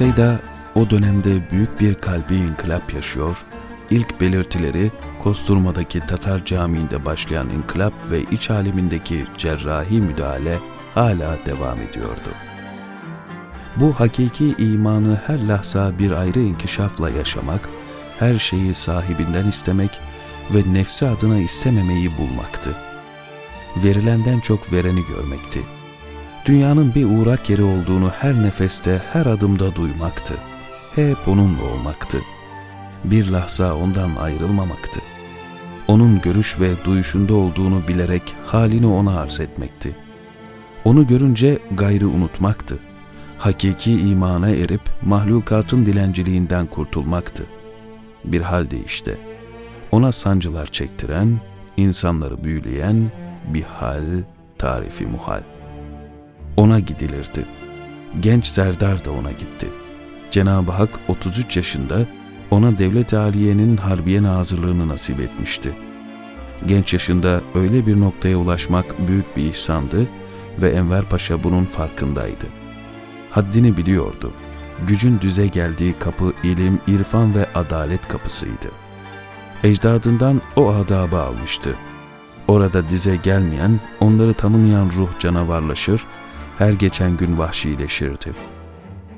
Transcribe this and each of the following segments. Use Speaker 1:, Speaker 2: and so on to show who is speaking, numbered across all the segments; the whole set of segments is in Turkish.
Speaker 1: Seyda o dönemde büyük bir kalbi inkılap yaşıyor, ilk belirtileri Kosturma'daki Tatar Camii'nde başlayan inkılap ve iç alemindeki cerrahi müdahale hala devam ediyordu. Bu hakiki imanı her lahza bir ayrı inkişafla yaşamak, her şeyi sahibinden istemek ve nefsi adına istememeyi bulmaktı. Verilenden çok vereni görmekti. Dünyanın bir uğrak yeri olduğunu her nefeste, her adımda duymaktı. Hep onunla olmaktı. Bir lahza ondan ayrılmamaktı. Onun görüş ve duyuşunda olduğunu bilerek halini ona arz etmekti. Onu görünce gayrı unutmaktı. Hakiki imana erip mahlukatın dilenciliğinden kurtulmaktı. Bir halde işte. Ona sancılar çektiren, insanları büyüleyen bir hal, tarifi muhal. Ona gidilirdi. Genç Serdar da ona gitti. Cenab-ı Hak 33 yaşında ona Devlet-i Aliye'nin Harbiye Nazırlığını nasip etmişti. Genç yaşında öyle bir noktaya ulaşmak büyük bir ihsandı ve Enver Paşa bunun farkındaydı. Haddini biliyordu. Gücün düze geldiği kapı ilim, irfan ve adalet kapısıydı. Ecdadından o adabı almıştı. Orada dize gelmeyen, onları tanımayan ruh canavarlaşır, her geçen gün vahşileşirdi.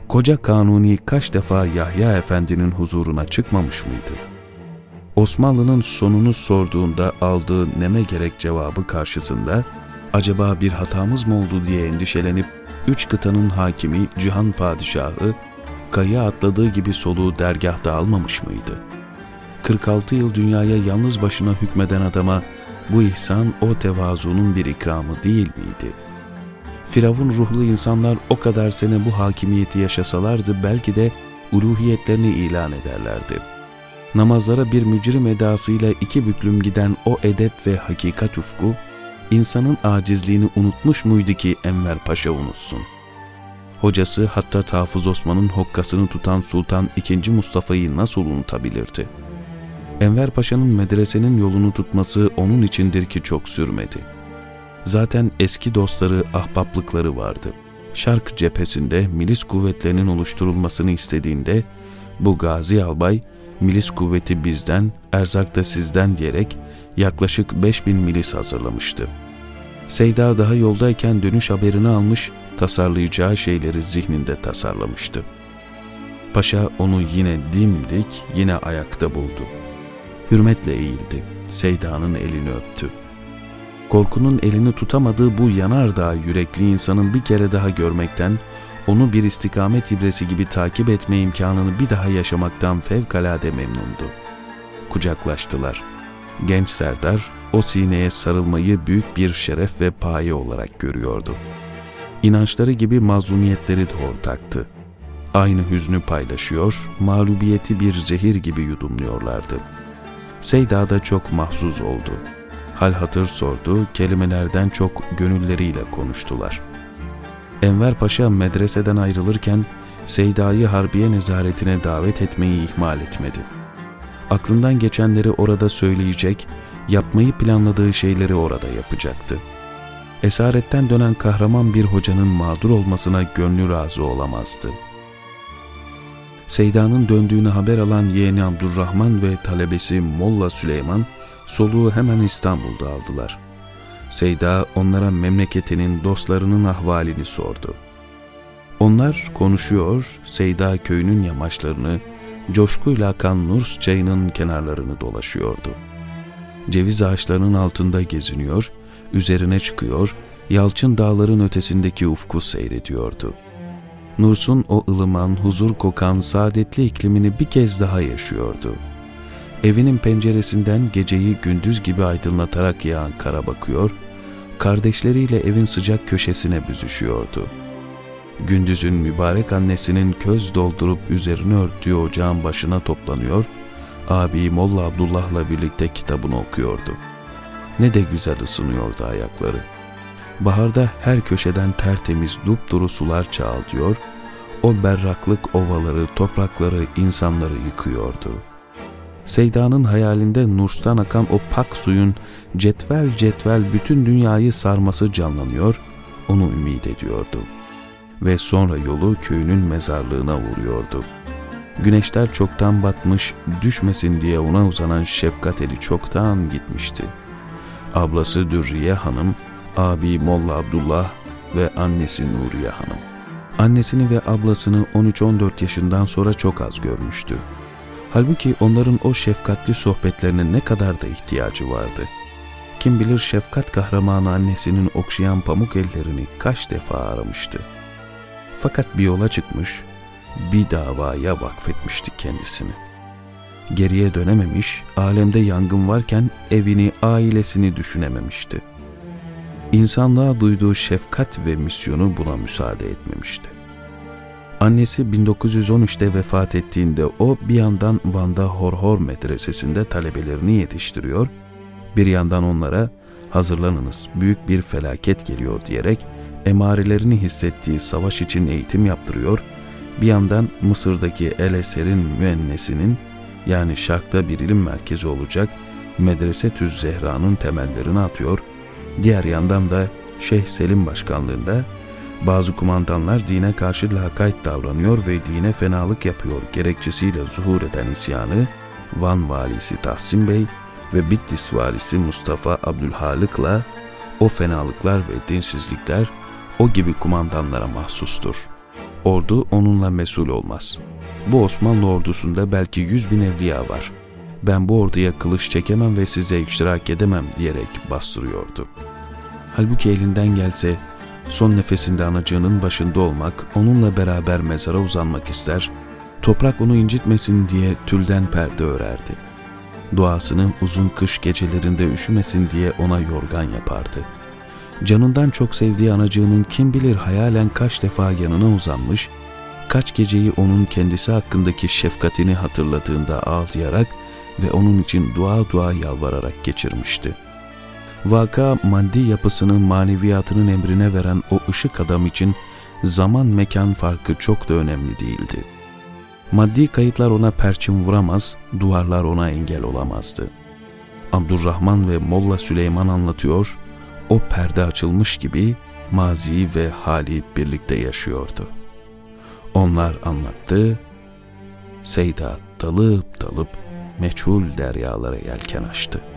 Speaker 1: Koca Kanuni kaç defa Yahya Efendi'nin huzuruna çıkmamış mıydı? Osmanlı'nın sonunu sorduğunda aldığı neme gerek cevabı karşısında acaba bir hatamız mı oldu diye endişelenip üç kıtanın hakimi Cihan Padişahı kayıya atladığı gibi soluğu dergahta almamış mıydı? 46 yıl dünyaya yalnız başına hükmeden adama bu ihsan o tevazunun bir ikramı değil miydi? Firavun ruhlu insanlar o kadar sene bu hakimiyeti yaşasalardı belki de uluhiyetlerini ilan ederlerdi. Namazlara bir mücrim edasıyla iki büklüm giden o edep ve hakikat ufku, insanın acizliğini unutmuş muydu ki Enver Paşa unutsun? Hocası hatta Tafız Osman'ın hokkasını tutan Sultan II. Mustafa'yı nasıl unutabilirdi? Enver Paşa'nın medresenin yolunu tutması onun içindir ki çok sürmedi. Zaten eski dostları, ahbaplıkları vardı. Şark cephesinde milis kuvvetlerinin oluşturulmasını istediğinde bu gazi albay milis kuvveti bizden, erzak da sizden diyerek yaklaşık 5000 milis hazırlamıştı. Seyda daha yoldayken dönüş haberini almış, tasarlayacağı şeyleri zihninde tasarlamıştı. Paşa onu yine dimdik, yine ayakta buldu. Hürmetle eğildi, Seyda'nın elini öptü. Korkunun elini tutamadığı bu yanardağ yürekli insanın bir kere daha görmekten, onu bir istikamet ibresi gibi takip etme imkanını bir daha yaşamaktan fevkalade memnundu. Kucaklaştılar. Genç Serdar o sineye sarılmayı büyük bir şeref ve paye olarak görüyordu. İnançları gibi mazlumiyetleri de ortaktı. Aynı hüznü paylaşıyor, mağlubiyeti bir zehir gibi yudumluyorlardı. Seyda da çok mahzuz oldu. Hal hatır sordu, kelimelerden çok gönülleriyle konuştular. Enver Paşa medreseden ayrılırken Seyda'yı Harbiye nezaretine davet etmeyi ihmal etmedi. Aklından geçenleri orada söyleyecek, yapmayı planladığı şeyleri orada yapacaktı. Esaretten dönen kahraman bir hocanın mağdur olmasına gönlü razı olamazdı. Seyda'nın döndüğünü haber alan yeğeni Abdurrahman ve talebesi Molla Süleyman soluğu hemen İstanbul'da aldılar. Seyda onlara memleketinin, dostlarının ahvalini sordu. Onlar konuşuyor, Seyda köyünün yamaçlarını, coşkuyla akan Nurs çayının kenarlarını dolaşıyordu. Ceviz ağaçlarının altında geziniyor, üzerine çıkıyor, Yalçın dağların ötesindeki ufku seyrediyordu. Nurs'un o ılıman, huzur kokan, saadetli iklimini bir kez daha yaşıyordu. Evinin penceresinden geceyi gündüz gibi aydınlatarak yağan kara bakıyor, kardeşleriyle evin sıcak köşesine büzüşüyordu. Gündüzün mübarek annesinin köz doldurup üzerini örttüğü ocağın başına toplanıyor, abi Molla Abdullah'la birlikte kitabını okuyordu. Ne de güzel ısınıyordu ayakları. Baharda her köşeden tertemiz dupduru sular çağılıyor, o berraklık ovaları, toprakları, insanları yıkıyordu.'' Seyda'nın hayalinde Nurs'tan akan o pak suyun cetvel cetvel bütün dünyayı sarması canlanıyor, onu ümit ediyordu. ve sonra yolu köyünün mezarlığına uğruyordu. Güneşler çoktan batmış, düşmesin diye ona uzanan şefkat eli çoktan gitmişti. Ablası Dürriye Hanım, abi Molla Abdullah ve annesi Nuriye Hanım. Annesini ve ablasını 13-14 yaşından sonra çok az görmüştü. Halbuki onların o şefkatli sohbetlerine ne kadar da ihtiyacı vardı. Kim bilir şefkat kahramanı annesinin okşayan pamuk ellerini kaç defa aramıştı. Fakat bir yola çıkmış, bir davaya vakfetmişti kendisini. Geriye dönememiş, alemde yangın varken evini, ailesini düşünememişti. İnsanlığa duyduğu şefkat ve misyonu buna müsaade etmemişti. Annesi 1913'te vefat ettiğinde o bir yandan Van'da Horhor medresesinde talebelerini yetiştiriyor, bir yandan onlara hazırlanınız büyük bir felaket geliyor diyerek emarelerini hissettiği savaş için eğitim yaptırıyor, bir yandan Mısır'daki El Eser'in müennesinin yani şarkta bir ilim merkezi olacak Medrese Tüz Zehra'nın temellerini atıyor, diğer yandan da Şeyh Selim başkanlığında bazı kumandanlar dine karşı lakayt davranıyor ve dine fenalık yapıyor gerekçesiyle zuhur eden isyanı Van valisi Tahsin Bey ve Bitlis valisi Mustafa Abdülhalık'la o fenalıklar ve dinsizlikler o gibi kumandanlara mahsustur. Ordu onunla mesul olmaz. Bu Osmanlı ordusunda belki yüz bin evliya var. Ben bu orduya kılıç çekemem ve size iştirak edemem diyerek bastırıyordu. Halbuki elinden gelse son nefesinde anacığının başında olmak, onunla beraber mezara uzanmak ister, toprak onu incitmesin diye tülden perde örerdi. Duasını uzun kış gecelerinde üşümesin diye ona yorgan yapardı. Canından çok sevdiği anacığının kim bilir hayalen kaç defa yanına uzanmış, kaç geceyi onun kendisi hakkındaki şefkatini hatırladığında ağlayarak ve onun için dua dua yalvararak geçirmişti. Vaka maddi yapısının maneviyatının emrine veren o ışık adam için zaman mekan farkı çok da önemli değildi. Maddi kayıtlar ona perçin vuramaz, duvarlar ona engel olamazdı. Abdurrahman ve Molla Süleyman anlatıyor, o perde açılmış gibi mazi ve hali birlikte yaşıyordu. Onlar anlattı, Seyda dalıp dalıp meçhul deryalara yelken açtı.''